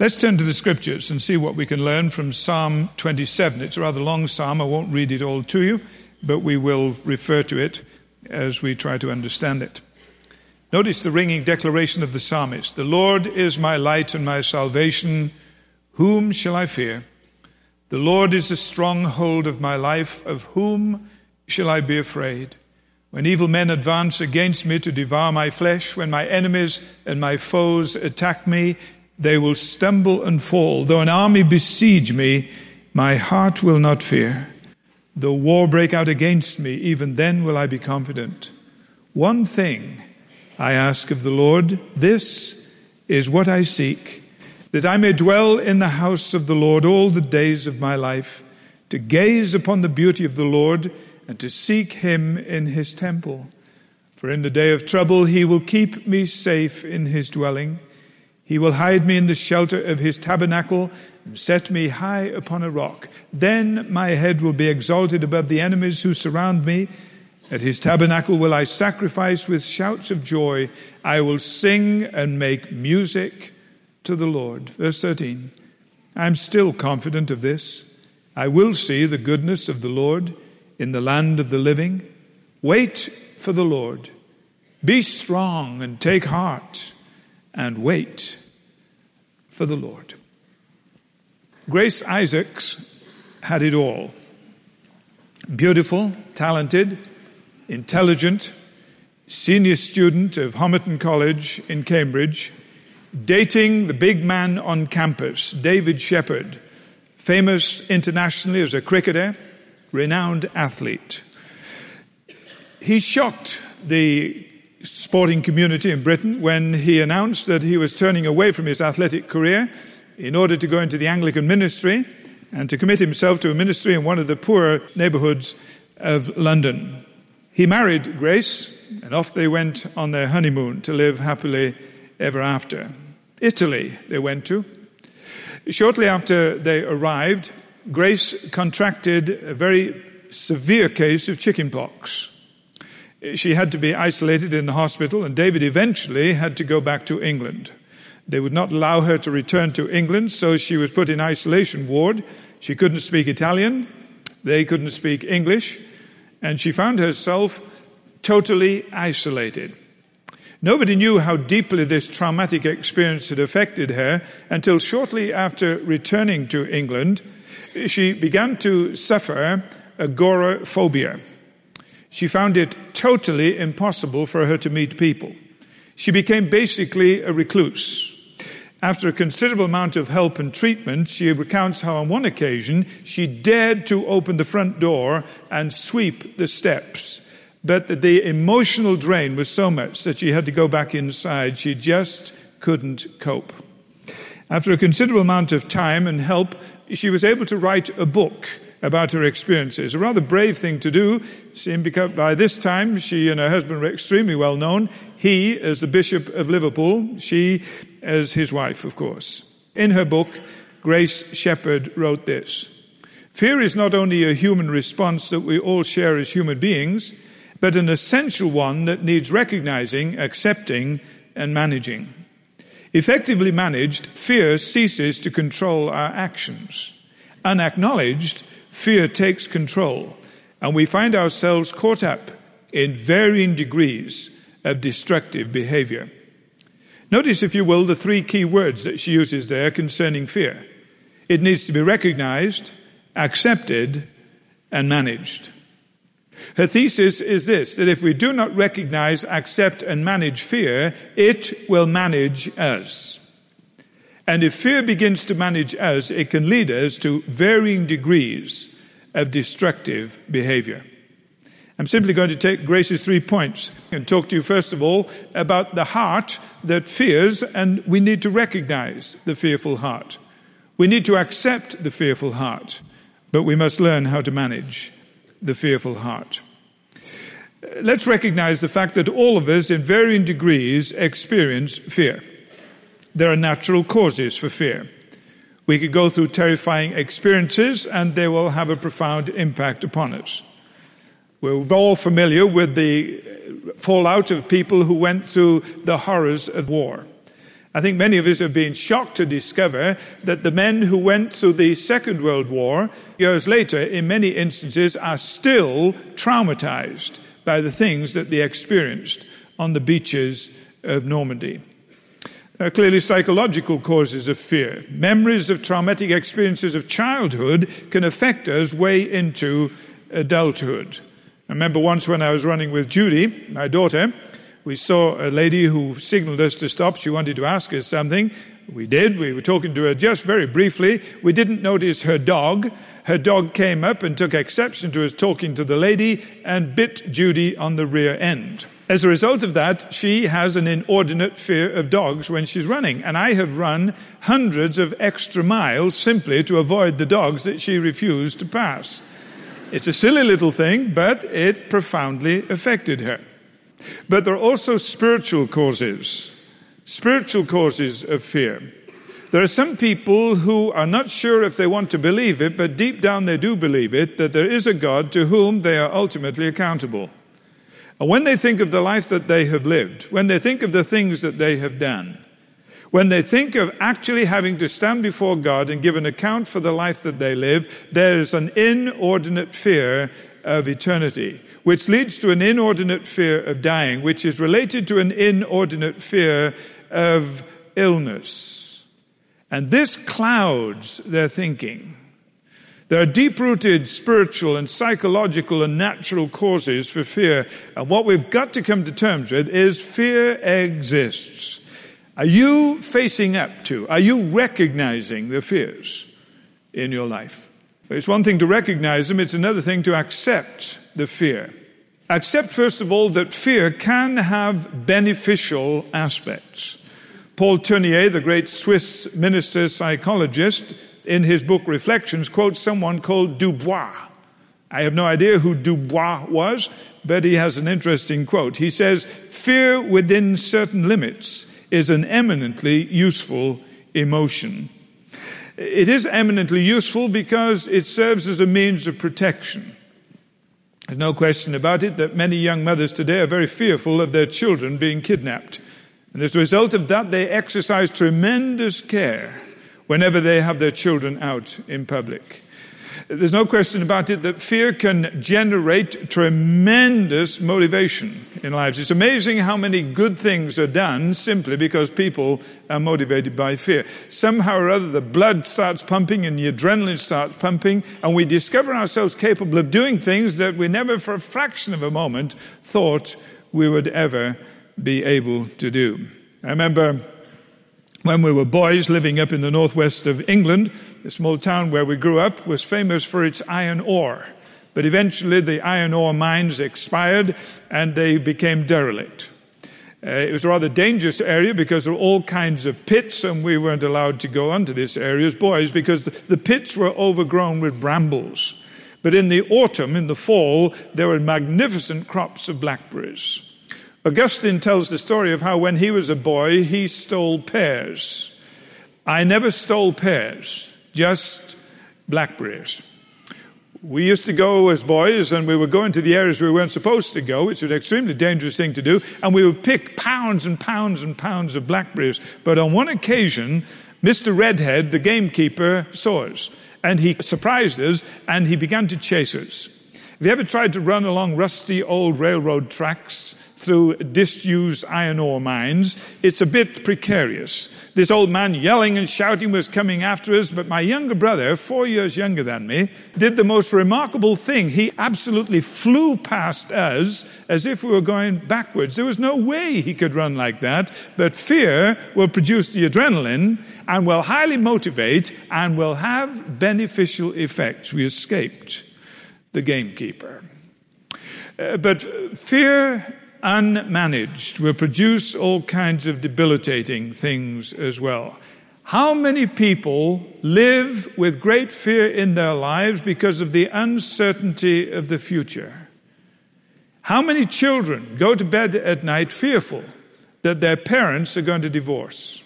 Let's turn to the scriptures and see what we can learn from Psalm 27. It's a rather long psalm. I won't read it all to you, but we will refer to it as we try to understand it. Notice the ringing declaration of the psalmist The Lord is my light and my salvation. Whom shall I fear? The Lord is the stronghold of my life. Of whom shall I be afraid? When evil men advance against me to devour my flesh, when my enemies and my foes attack me, they will stumble and fall. Though an army besiege me, my heart will not fear. Though war break out against me, even then will I be confident. One thing I ask of the Lord, this is what I seek, that I may dwell in the house of the Lord all the days of my life, to gaze upon the beauty of the Lord and to seek him in his temple. For in the day of trouble he will keep me safe in his dwelling. He will hide me in the shelter of his tabernacle and set me high upon a rock. Then my head will be exalted above the enemies who surround me. At his tabernacle will I sacrifice with shouts of joy. I will sing and make music to the Lord. Verse 13. I'm still confident of this. I will see the goodness of the Lord in the land of the living. Wait for the Lord. Be strong and take heart and wait for the Lord. Grace Isaacs had it all beautiful, talented, intelligent, senior student of Homerton College in Cambridge, dating the big man on campus, David Sheppard, famous internationally as a cricketer renowned athlete. He shocked the sporting community in Britain when he announced that he was turning away from his athletic career in order to go into the Anglican ministry and to commit himself to a ministry in one of the poorer neighborhoods of London. He married Grace, and off they went on their honeymoon to live happily ever after. Italy they went to. Shortly after they arrived, Grace contracted a very severe case of chickenpox. She had to be isolated in the hospital, and David eventually had to go back to England. They would not allow her to return to England, so she was put in isolation ward. She couldn't speak Italian, they couldn't speak English, and she found herself totally isolated. Nobody knew how deeply this traumatic experience had affected her until shortly after returning to England she began to suffer agoraphobia. She found it totally impossible for her to meet people. She became basically a recluse. After a considerable amount of help and treatment, she recounts how on one occasion she dared to open the front door and sweep the steps. But the emotional drain was so much that she had to go back inside. She just couldn't cope. After a considerable amount of time and help, she was able to write a book about her experiences. A rather brave thing to do, seeing because by this time she and her husband were extremely well known. He as the Bishop of Liverpool, she as his wife, of course. In her book, Grace Sheppard wrote this. Fear is not only a human response that we all share as human beings, but an essential one that needs recognizing, accepting, and managing. Effectively managed, fear ceases to control our actions. Unacknowledged, fear takes control, and we find ourselves caught up in varying degrees of destructive behavior. Notice, if you will, the three key words that she uses there concerning fear. It needs to be recognized, accepted, and managed. Her thesis is this, that if we do not recognize, accept, and manage fear, it will manage us. And if fear begins to manage us, it can lead us to varying degrees of destructive behavior. I'm simply going to take Grace's three points and talk to you first of all about the heart that fears, and we need to recognize the fearful heart. We need to accept the fearful heart, but we must learn how to manage the fearful heart. Let's recognize the fact that all of us, in varying degrees, experience fear. There are natural causes for fear. We could go through terrifying experiences and they will have a profound impact upon us. We're all familiar with the fallout of people who went through the horrors of war. I think many of us have been shocked to discover that the men who went through the Second World War, years later, in many instances, are still traumatized by the things that they experienced on the beaches of Normandy. Are clearly psychological causes of fear. Memories of traumatic experiences of childhood can affect us way into adulthood. I remember once when I was running with Judy, my daughter, we saw a lady who signaled us to stop. She wanted to ask us something. We did. We were talking to her just very briefly. We didn't notice her dog. Her dog came up and took exception to us talking to the lady and bit Judy on the rear end. As a result of that, she has an inordinate fear of dogs when she's running. And I have run hundreds of extra miles simply to avoid the dogs that she refused to pass. It's a silly little thing, but it profoundly affected her. But there are also spiritual causes, spiritual causes of fear. There are some people who are not sure if they want to believe it, but deep down they do believe it, that there is a God to whom they are ultimately accountable. And when they think of the life that they have lived, when they think of the things that they have done, when they think of actually having to stand before God and give an account for the life that they live, there is an inordinate fear of eternity which leads to an inordinate fear of dying, which is related to an inordinate fear of illness. And this clouds their thinking. There are deep rooted spiritual and psychological and natural causes for fear. And what we've got to come to terms with is fear exists. Are you facing up to, are you recognizing the fears in your life? It's one thing to recognize them, it's another thing to accept the fear. Accept, first of all, that fear can have beneficial aspects. Paul Tournier, the great Swiss minister psychologist, in his book Reflections, quotes someone called Dubois. I have no idea who Dubois was, but he has an interesting quote. He says, Fear within certain limits is an eminently useful emotion. It is eminently useful because it serves as a means of protection. There's no question about it that many young mothers today are very fearful of their children being kidnapped. And as a result of that, they exercise tremendous care whenever they have their children out in public. There's no question about it that fear can generate tremendous motivation in lives. It's amazing how many good things are done simply because people are motivated by fear. Somehow or other, the blood starts pumping and the adrenaline starts pumping, and we discover ourselves capable of doing things that we never for a fraction of a moment thought we would ever be able to do. I remember when we were boys living up in the northwest of England, the small town where we grew up was famous for its iron ore. But eventually the iron ore mines expired and they became derelict. Uh, it was a rather dangerous area because there were all kinds of pits, and we weren't allowed to go onto this area as boys because the, the pits were overgrown with brambles. But in the autumn, in the fall, there were magnificent crops of blackberries. Augustine tells the story of how when he was a boy, he stole pears. I never stole pears, just blackberries. We used to go as boys and we would go into the areas we weren't supposed to go, which was an extremely dangerous thing to do, and we would pick pounds and pounds and pounds of blackberries. But on one occasion, Mr. Redhead, the gamekeeper, saw us and he surprised us and he began to chase us. Have you ever tried to run along rusty old railroad tracks through disused iron ore mines, it's a bit precarious. This old man yelling and shouting was coming after us, but my younger brother, four years younger than me, did the most remarkable thing. He absolutely flew past us as if we were going backwards. There was no way he could run like that, but fear will produce the adrenaline and will highly motivate and will have beneficial effects. We escaped the gamekeeper. Uh, but fear unmanaged will produce all kinds of debilitating things as well. How many people live with great fear in their lives because of the uncertainty of the future? How many children go to bed at night fearful that their parents are going to divorce?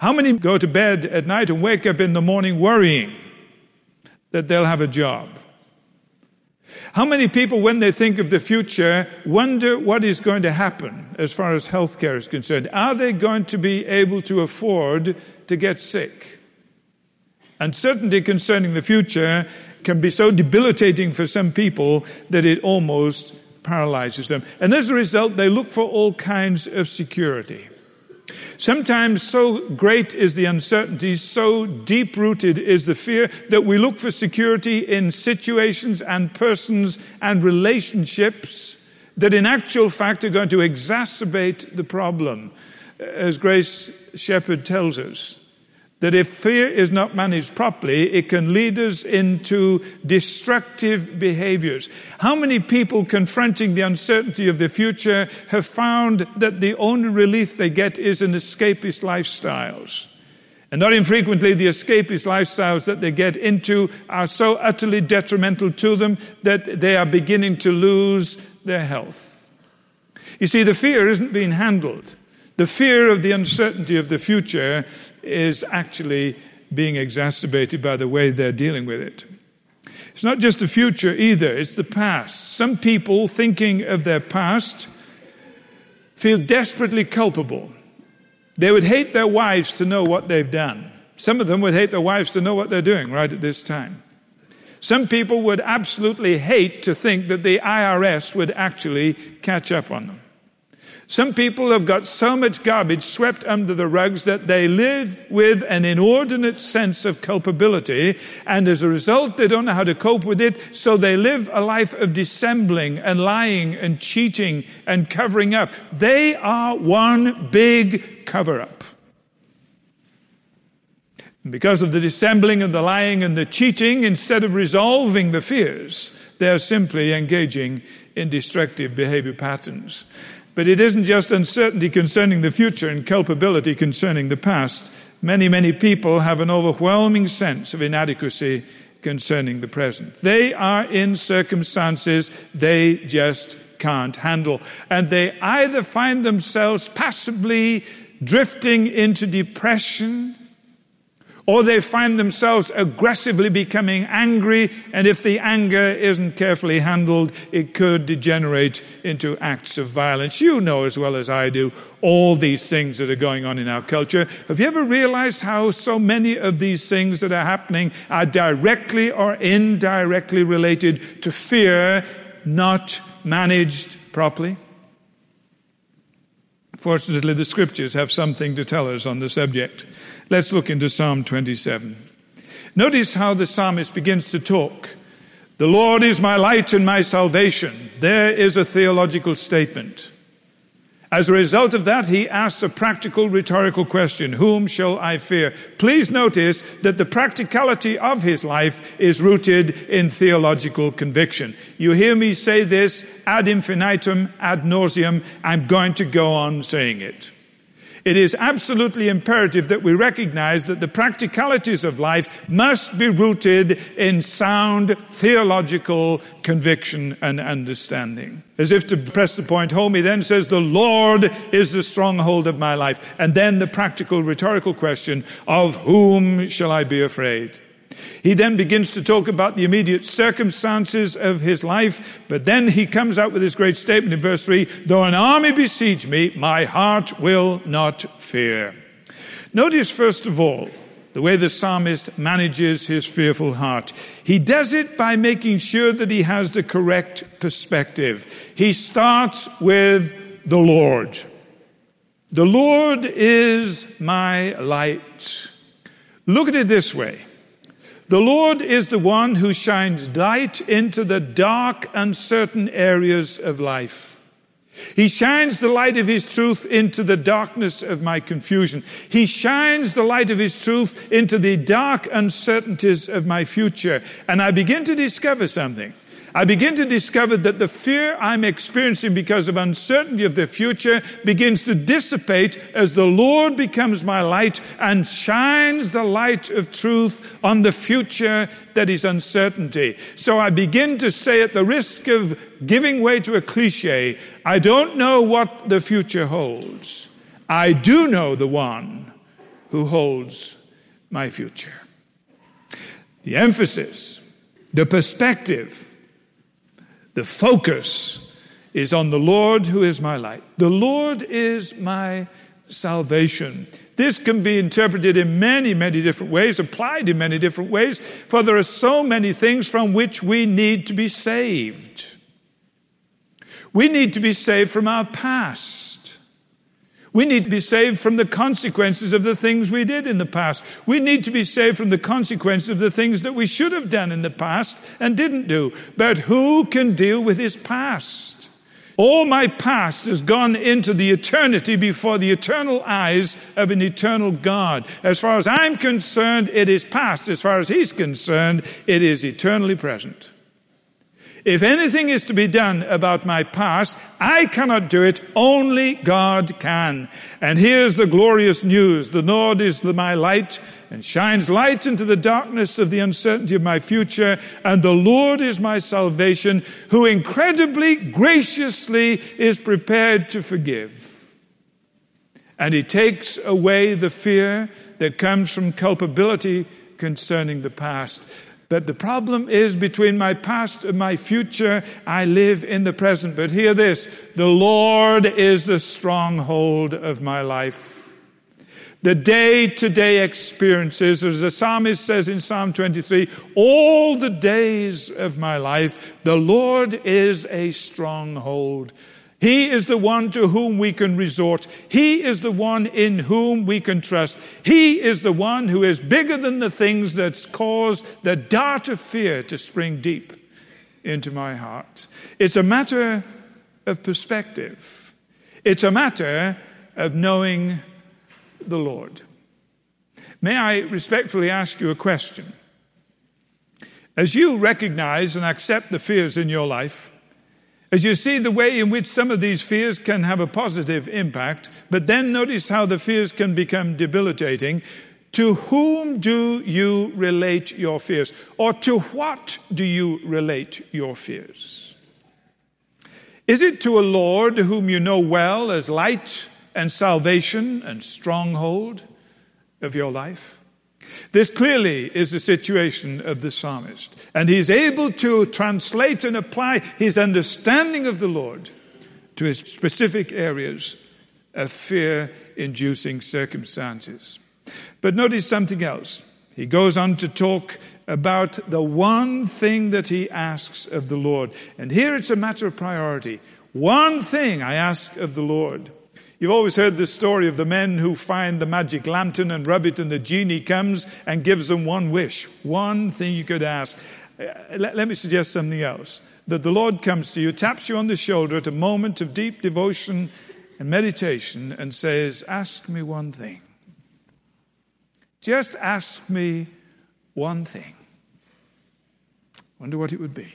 How many go to bed at night and wake up in the morning worrying that they'll have a job? How many people, when they think of the future, wonder what is going to happen as far as healthcare is concerned? Are they going to be able to afford to get sick? Uncertainty concerning the future can be so debilitating for some people that it almost paralyzes them. And as a result, they look for all kinds of security. Sometimes so great is the uncertainty, so deep rooted is the fear that we look for security in situations and persons and relationships that in actual fact are going to exacerbate the problem. As Grace Sheppard tells us, that if fear is not managed properly, it can lead us into destructive behaviors. How many people confronting the uncertainty of the future have found that the only relief they get is in escapist lifestyles? And not infrequently, the escapist lifestyles that they get into are so utterly detrimental to them that they are beginning to lose their health. You see, the fear isn't being handled. The fear of the uncertainty of the future is actually being exacerbated by the way they're dealing with it. It's not just the future either, it's the past. Some people thinking of their past feel desperately culpable. They would hate their wives to know what they've done. Some of them would hate their wives to know what they're doing right at this time. Some people would absolutely hate to think that the IRS would actually catch up on them. Some people have got so much garbage swept under the rugs that they live with an inordinate sense of culpability, and as a result, they don't know how to cope with it, so they live a life of dissembling and lying and cheating and covering up. They are one big cover up. Because of the dissembling and the lying and the cheating, instead of resolving the fears, they're simply engaging in destructive behavior patterns. But it isn't just uncertainty concerning the future and culpability concerning the past. Many, many people have an overwhelming sense of inadequacy concerning the present. They are in circumstances they just can't handle. And they either find themselves passively drifting into depression or they find themselves aggressively becoming angry, and if the anger isn't carefully handled, it could degenerate into acts of violence. You know as well as I do all these things that are going on in our culture. Have you ever realized how so many of these things that are happening are directly or indirectly related to fear not managed properly? Fortunately, the scriptures have something to tell us on the subject. Let's look into Psalm 27. Notice how the psalmist begins to talk. The Lord is my light and my salvation. There is a theological statement. As a result of that, he asks a practical rhetorical question Whom shall I fear? Please notice that the practicality of his life is rooted in theological conviction. You hear me say this ad infinitum, ad nauseum. I'm going to go on saying it. It is absolutely imperative that we recognize that the practicalities of life must be rooted in sound theological conviction and understanding. As if to press the point home, he then says, The Lord is the stronghold of my life. And then the practical rhetorical question of whom shall I be afraid? He then begins to talk about the immediate circumstances of his life, but then he comes out with this great statement in verse 3 Though an army besiege me, my heart will not fear. Notice, first of all, the way the psalmist manages his fearful heart. He does it by making sure that he has the correct perspective. He starts with the Lord. The Lord is my light. Look at it this way. The Lord is the one who shines light into the dark, uncertain areas of life. He shines the light of His truth into the darkness of my confusion. He shines the light of His truth into the dark uncertainties of my future. And I begin to discover something. I begin to discover that the fear I'm experiencing because of uncertainty of the future begins to dissipate as the Lord becomes my light and shines the light of truth on the future that is uncertainty. So I begin to say at the risk of giving way to a cliche, I don't know what the future holds. I do know the one who holds my future. The emphasis, the perspective, The focus is on the Lord who is my light. The Lord is my salvation. This can be interpreted in many, many different ways, applied in many different ways, for there are so many things from which we need to be saved. We need to be saved from our past. We need to be saved from the consequences of the things we did in the past. We need to be saved from the consequences of the things that we should have done in the past and didn't do. But who can deal with his past? All my past has gone into the eternity before the eternal eyes of an eternal God. As far as I'm concerned, it is past. As far as He's concerned, it is eternally present. If anything is to be done about my past, I cannot do it. Only God can. And here's the glorious news. The Lord is my light and shines light into the darkness of the uncertainty of my future. And the Lord is my salvation, who incredibly graciously is prepared to forgive. And he takes away the fear that comes from culpability concerning the past. But the problem is between my past and my future, I live in the present. But hear this the Lord is the stronghold of my life. The day to day experiences, as the psalmist says in Psalm 23, all the days of my life, the Lord is a stronghold he is the one to whom we can resort. He is the one in whom we can trust. He is the one who is bigger than the things that cause the dart of fear to spring deep into my heart. It's a matter of perspective. It's a matter of knowing the Lord. May I respectfully ask you a question? As you recognize and accept the fears in your life, as you see the way in which some of these fears can have a positive impact, but then notice how the fears can become debilitating. To whom do you relate your fears? Or to what do you relate your fears? Is it to a Lord whom you know well as light and salvation and stronghold of your life? This clearly is the situation of the psalmist. And he's able to translate and apply his understanding of the Lord to his specific areas of fear inducing circumstances. But notice something else. He goes on to talk about the one thing that he asks of the Lord. And here it's a matter of priority. One thing I ask of the Lord. You've always heard the story of the men who find the magic lantern and rub it, and the genie comes and gives them one wish, one thing you could ask. Uh, let, let me suggest something else that the Lord comes to you, taps you on the shoulder at a moment of deep devotion and meditation, and says, Ask me one thing. Just ask me one thing. Wonder what it would be.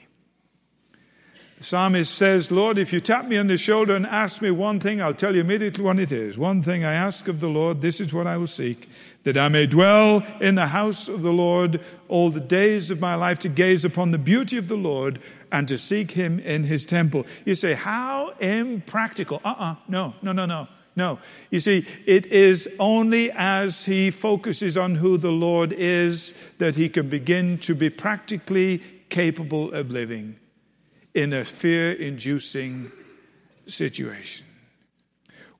The psalmist says, Lord, if you tap me on the shoulder and ask me one thing, I'll tell you immediately what it is. One thing I ask of the Lord, this is what I will seek, that I may dwell in the house of the Lord all the days of my life, to gaze upon the beauty of the Lord and to seek him in his temple. You say, how impractical. Uh uh-uh, uh no, no, no, no. No. You see, it is only as he focuses on who the Lord is that he can begin to be practically capable of living in a fear inducing situation.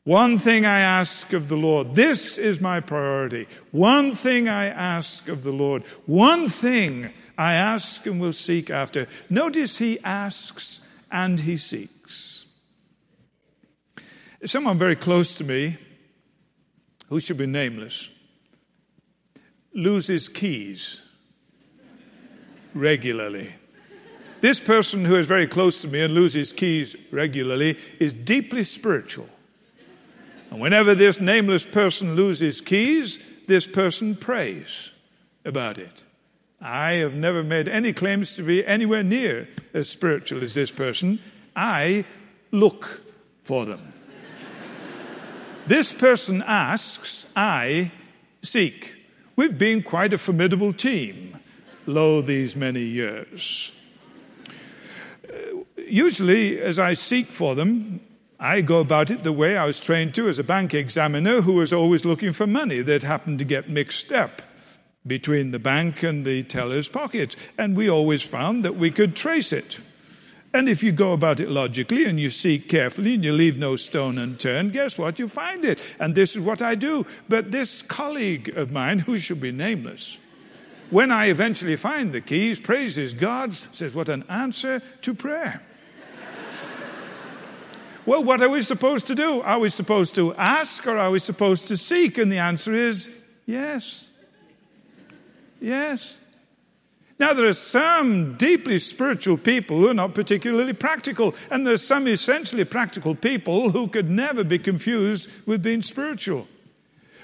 One thing I ask of the Lord. This is my priority. One thing I ask of the Lord. One thing I ask and will seek after. Notice he asks and he seeks. Someone very close to me, who should be nameless, loses keys regularly. This person who is very close to me and loses keys regularly is deeply spiritual. And whenever this nameless person loses keys, this person prays about it. I have never made any claims to be anywhere near as spiritual as this person. I look for them. this person asks, I seek. We've been quite a formidable team, lo, these many years usually, as I seek for them, I go about it the way I was trained to as a bank examiner who was always looking for money that happened to get mixed up between the bank and the teller's pockets. And we always found that we could trace it. And if you go about it logically and you seek carefully and you leave no stone unturned, guess what? You find it. And this is what I do. But this colleague of mine, who should be nameless, when I eventually find the keys, praises God, says, What an answer to prayer. Well, what are we supposed to do? Are we supposed to ask or are we supposed to seek? And the answer is yes. Yes. Now, there are some deeply spiritual people who are not particularly practical, and there are some essentially practical people who could never be confused with being spiritual.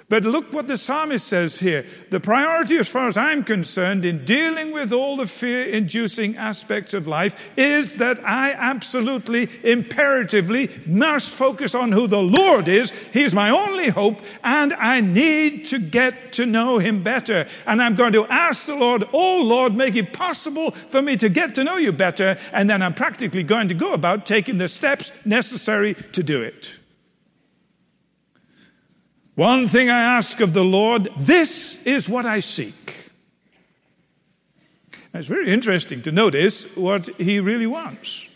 But look what the psalmist says here. The priority, as far as I'm concerned, in dealing with all the fear inducing aspects of life is that I absolutely, imperatively must focus on who the Lord is. He's my only hope, and I need to get to know Him better. And I'm going to ask the Lord, Oh Lord, make it possible for me to get to know you better. And then I'm practically going to go about taking the steps necessary to do it. One thing I ask of the Lord, this is what I seek. it's very interesting to notice what he really wants.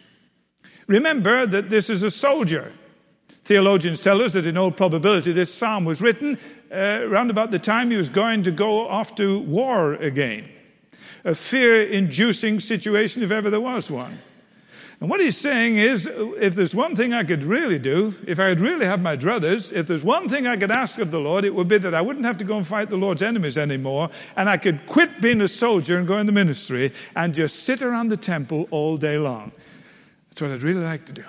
Remember that this is a soldier. Theologians tell us that in all probability this psalm was written uh, around about the time he was going to go off to war again. A fear inducing situation, if ever there was one. And what he's saying is if there's one thing I could really do, if I could really have my druthers, if there's one thing I could ask of the Lord, it would be that I wouldn't have to go and fight the Lord's enemies anymore, and I could quit being a soldier and go in the ministry and just sit around the temple all day long. That's what I'd really like to do.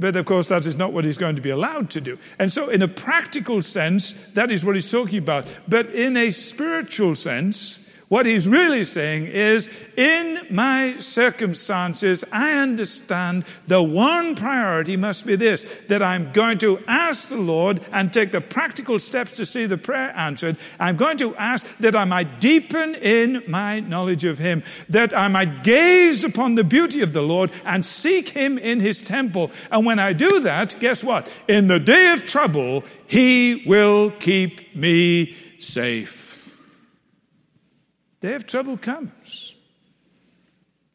But of course, that is not what he's going to be allowed to do. And so, in a practical sense, that is what he's talking about. But in a spiritual sense, what he's really saying is, in my circumstances, I understand the one priority must be this that I'm going to ask the Lord and take the practical steps to see the prayer answered. I'm going to ask that I might deepen in my knowledge of Him, that I might gaze upon the beauty of the Lord and seek Him in His temple. And when I do that, guess what? In the day of trouble, He will keep me safe day of trouble comes.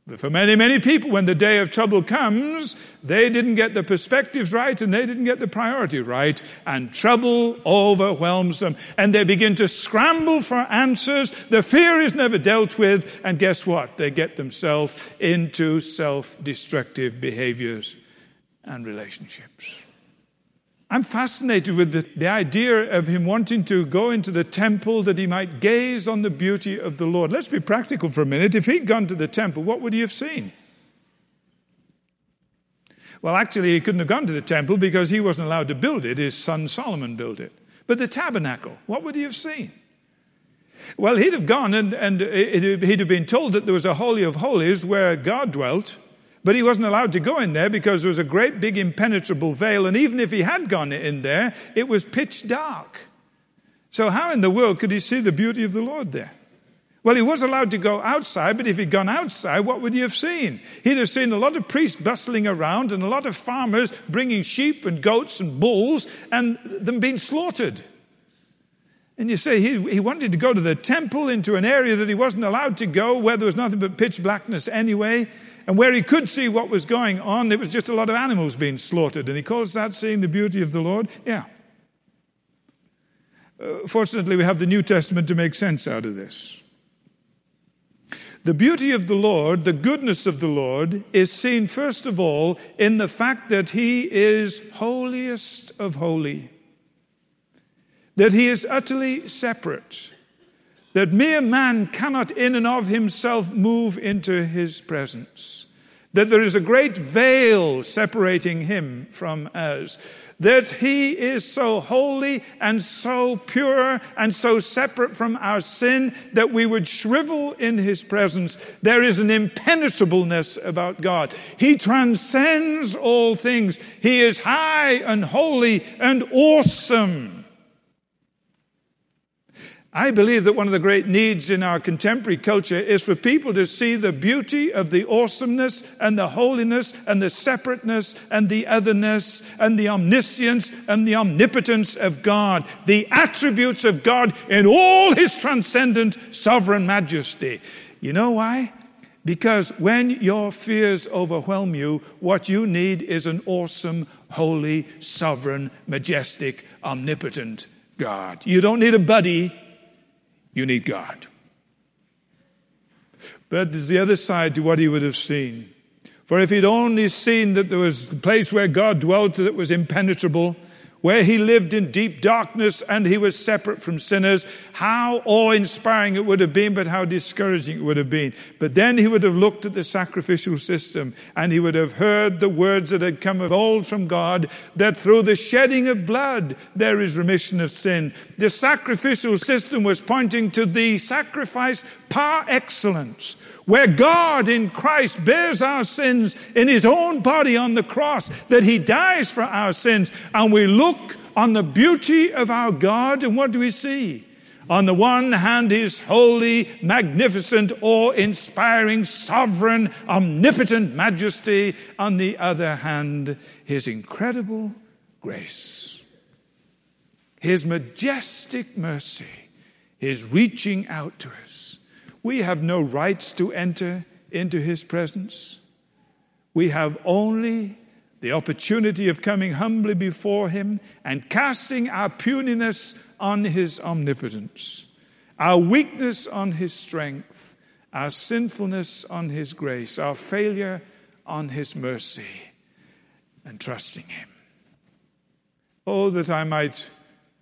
But for many, many people, when the day of trouble comes, they didn't get the perspectives right and they didn't get the priority right, and trouble overwhelms them. And they begin to scramble for answers. The fear is never dealt with, and guess what? They get themselves into self destructive behaviors and relationships. I'm fascinated with the, the, idea of him wanting to go into the temple that he might gaze on the beauty of the Lord. Let's be practical for a minute. If he'd gone to the temple, what would he have seen? Well, actually, he couldn't have gone to the temple because he wasn't allowed to build it. His son Solomon built it. But the tabernacle, what would he have seen? Well, he'd have gone and, and he'd have been told that there was a Holy of Holies where God dwelt but he wasn't allowed to go in there because there was a great big impenetrable veil. And even if he had gone in there, it was pitch dark. So, how in the world could he see the beauty of the Lord there? Well, he was allowed to go outside, but if he'd gone outside, what would he have seen? He'd have seen a lot of priests bustling around and a lot of farmers bringing sheep and goats and bulls and them being slaughtered. And you say he, he wanted to go to the temple into an area that he wasn't allowed to go where there was nothing but pitch blackness anyway. And where he could see what was going on, there was just a lot of animals being slaughtered. And he calls that seeing the beauty of the Lord? Yeah. Uh, fortunately, we have the New Testament to make sense out of this. The beauty of the Lord, the goodness of the Lord, is seen first of all in the fact that He is holiest of holy, that He is utterly separate, that mere man cannot in and of himself move into his presence, that there is a great veil separating him from us, that he is so holy and so pure and so separate from our sin that we would shrivel in his presence. There is an impenetrableness about God. He transcends all things. He is high and holy and awesome. I believe that one of the great needs in our contemporary culture is for people to see the beauty of the awesomeness and the holiness and the separateness and the otherness and the omniscience and the omnipotence of God, the attributes of God in all his transcendent sovereign majesty. You know why? Because when your fears overwhelm you, what you need is an awesome, holy, sovereign, majestic, omnipotent God. You don't need a buddy, you need God. But there's the other side to what he would have seen. For if he'd only seen that there was a place where God dwelt that was impenetrable, where he lived in deep darkness and he was separate from sinners, how awe inspiring it would have been, but how discouraging it would have been. But then he would have looked at the sacrificial system and he would have heard the words that had come of old from God that through the shedding of blood there is remission of sin. The sacrificial system was pointing to the sacrifice par excellence where God in Christ bears our sins in his own body on the cross, that he dies for our sins, and we look on the beauty of our God, and what do we see? On the one hand, his holy, magnificent, awe inspiring, sovereign, omnipotent majesty. On the other hand, his incredible grace, his majestic mercy, his reaching out to us. We have no rights to enter into his presence. We have only the opportunity of coming humbly before him and casting our puniness on his omnipotence, our weakness on his strength, our sinfulness on his grace, our failure on his mercy, and trusting him. Oh, that I might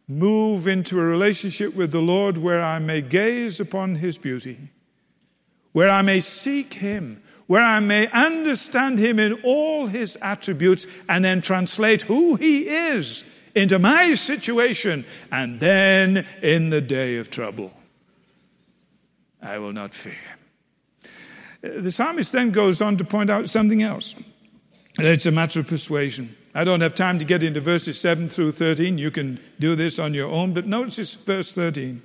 move into a relationship with the Lord where I may gaze upon His beauty, where I may seek Him, where I may understand Him in all His attributes, and then translate who He is into my situation, and then in the day of trouble, I will not fear. The psalmist then goes on to point out something else. It's a matter of persuasion. I don't have time to get into verses 7 through 13. You can do this on your own, but notice verse 13.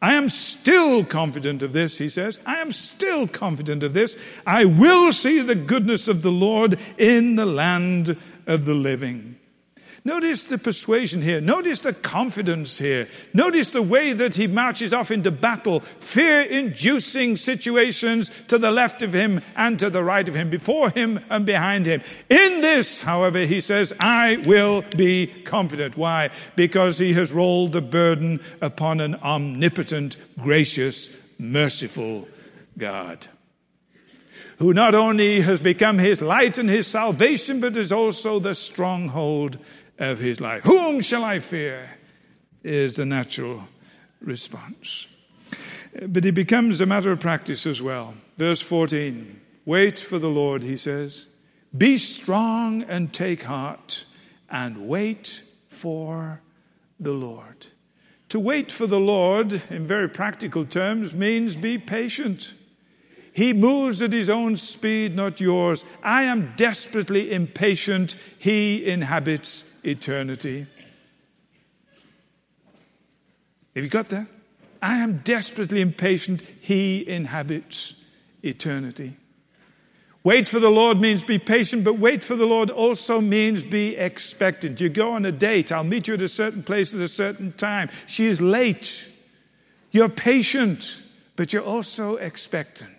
I am still confident of this, he says. I am still confident of this. I will see the goodness of the Lord in the land of the living. Notice the persuasion here. Notice the confidence here. Notice the way that he marches off into battle, fear inducing situations to the left of him and to the right of him, before him and behind him. In this, however, he says, I will be confident. Why? Because he has rolled the burden upon an omnipotent, gracious, merciful God who not only has become his light and his salvation, but is also the stronghold of his life. Whom shall I fear? Is the natural response. But it becomes a matter of practice as well. Verse 14 Wait for the Lord, he says. Be strong and take heart, and wait for the Lord. To wait for the Lord, in very practical terms, means be patient. He moves at his own speed, not yours. I am desperately impatient. He inhabits eternity. Have you got that? I am desperately impatient. He inhabits eternity. Wait for the Lord means be patient, but wait for the Lord also means be expectant. You go on a date, I'll meet you at a certain place at a certain time. She is late. You're patient, but you're also expectant.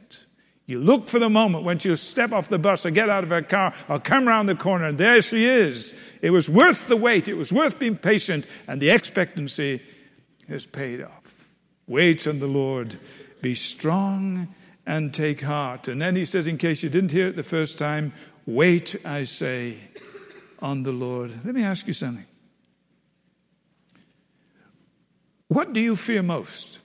You look for the moment when she'll step off the bus or get out of her car or come around the corner, and there she is. It was worth the wait, it was worth being patient, and the expectancy has paid off. Wait on the Lord, be strong and take heart. And then he says, in case you didn't hear it the first time, wait, I say, on the Lord. Let me ask you something. What do you fear most?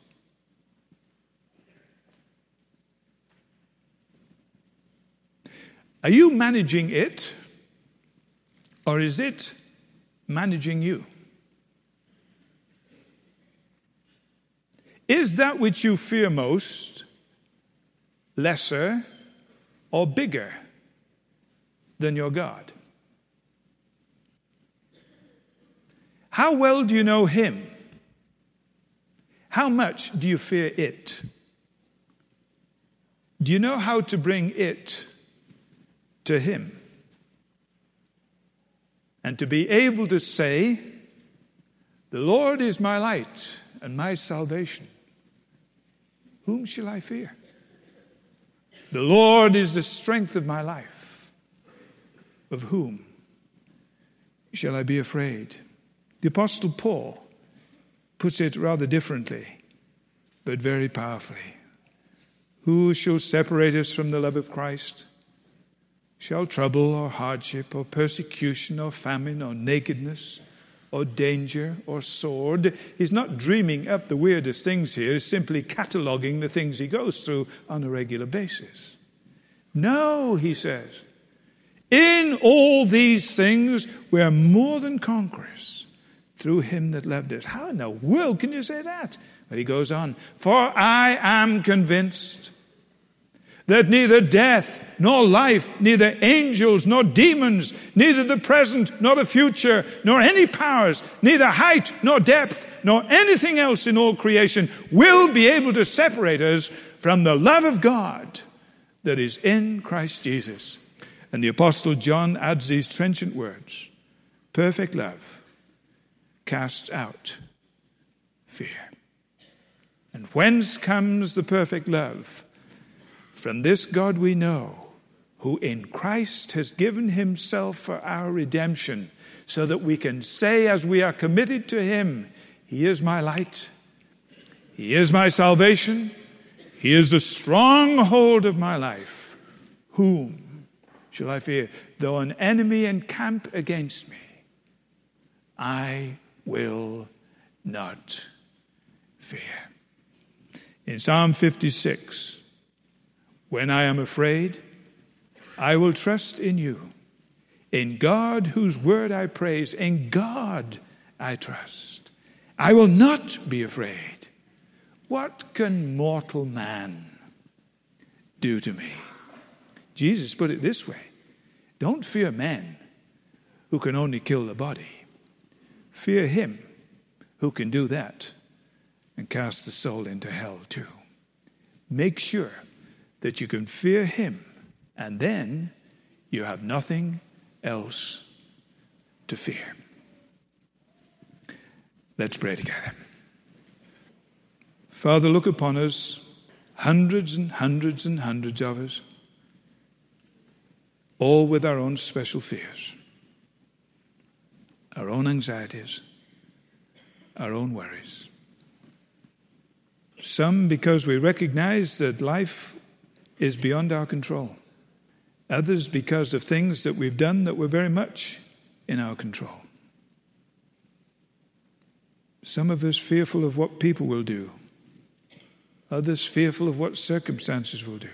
Are you managing it or is it managing you? Is that which you fear most lesser or bigger than your God? How well do you know Him? How much do you fear it? Do you know how to bring it to Him. And to be able to say, The Lord is my light and my salvation. Whom shall I fear? The Lord is the strength of my life. Of whom shall I be afraid? The Apostle Paul puts it rather differently, but very powerfully. Who shall separate us from the love of Christ? Shall trouble or hardship or persecution or famine or nakedness or danger or sword? He's not dreaming up the weirdest things here, he's simply cataloguing the things he goes through on a regular basis. No, he says. In all these things, we are more than conquerors through him that loved us. How in the world can you say that? But he goes on, For I am convinced that neither death nor life, neither angels nor demons, neither the present nor the future, nor any powers, neither height nor depth, nor anything else in all creation will be able to separate us from the love of God that is in Christ Jesus. And the Apostle John adds these trenchant words perfect love casts out fear. And whence comes the perfect love? From this God we know, who in Christ has given himself for our redemption, so that we can say, as we are committed to him, He is my light, He is my salvation, He is the stronghold of my life. Whom shall I fear? Though an enemy encamp against me, I will not fear. In Psalm 56, when I am afraid, I will trust in you. In God, whose word I praise, in God I trust. I will not be afraid. What can mortal man do to me? Jesus put it this way Don't fear men who can only kill the body Fear him who can do that and cast the soul into hell too. Make sure that you can fear him, and then you have nothing else to fear. Let's pray together. Father, look upon us, hundreds and hundreds and hundreds of us, all with our own special fears our own anxieties, our own worries. Some because we recognize that life is beyond our control. Others because of things that we've done that were very much in our control. Some of us fearful of what people will do. Others fearful of what circumstances will do.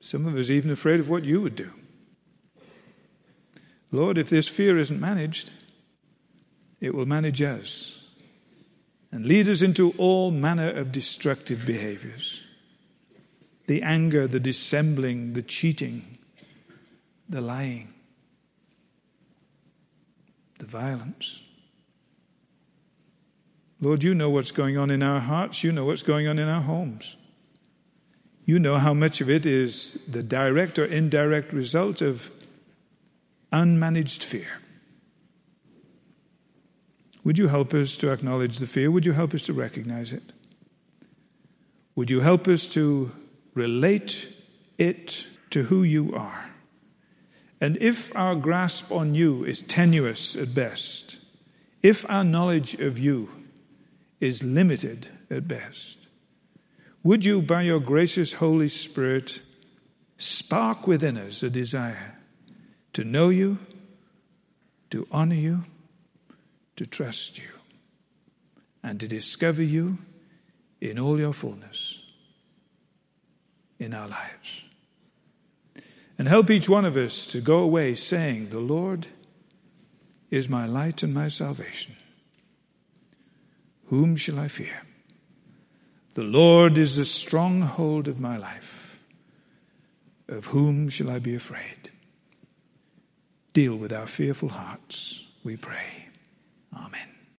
Some of us even afraid of what you would do. Lord, if this fear isn't managed, it will manage us and lead us into all manner of destructive behaviors the anger, the dissembling, the cheating, the lying, the violence. Lord, you know what's going on in our hearts, you know what's going on in our homes. You know how much of it is the direct or indirect result of unmanaged fear. Would you help us to acknowledge the fear? Would you help us to recognize it? Would you help us to relate it to who you are? And if our grasp on you is tenuous at best, if our knowledge of you is limited at best, would you, by your gracious Holy Spirit, spark within us a desire to know you, to honor you, to trust you, and to discover you in all your fullness in our lives. And help each one of us to go away saying, The Lord is my light and my salvation. Whom shall I fear? The Lord is the stronghold of my life. Of whom shall I be afraid? Deal with our fearful hearts, we pray. Amen.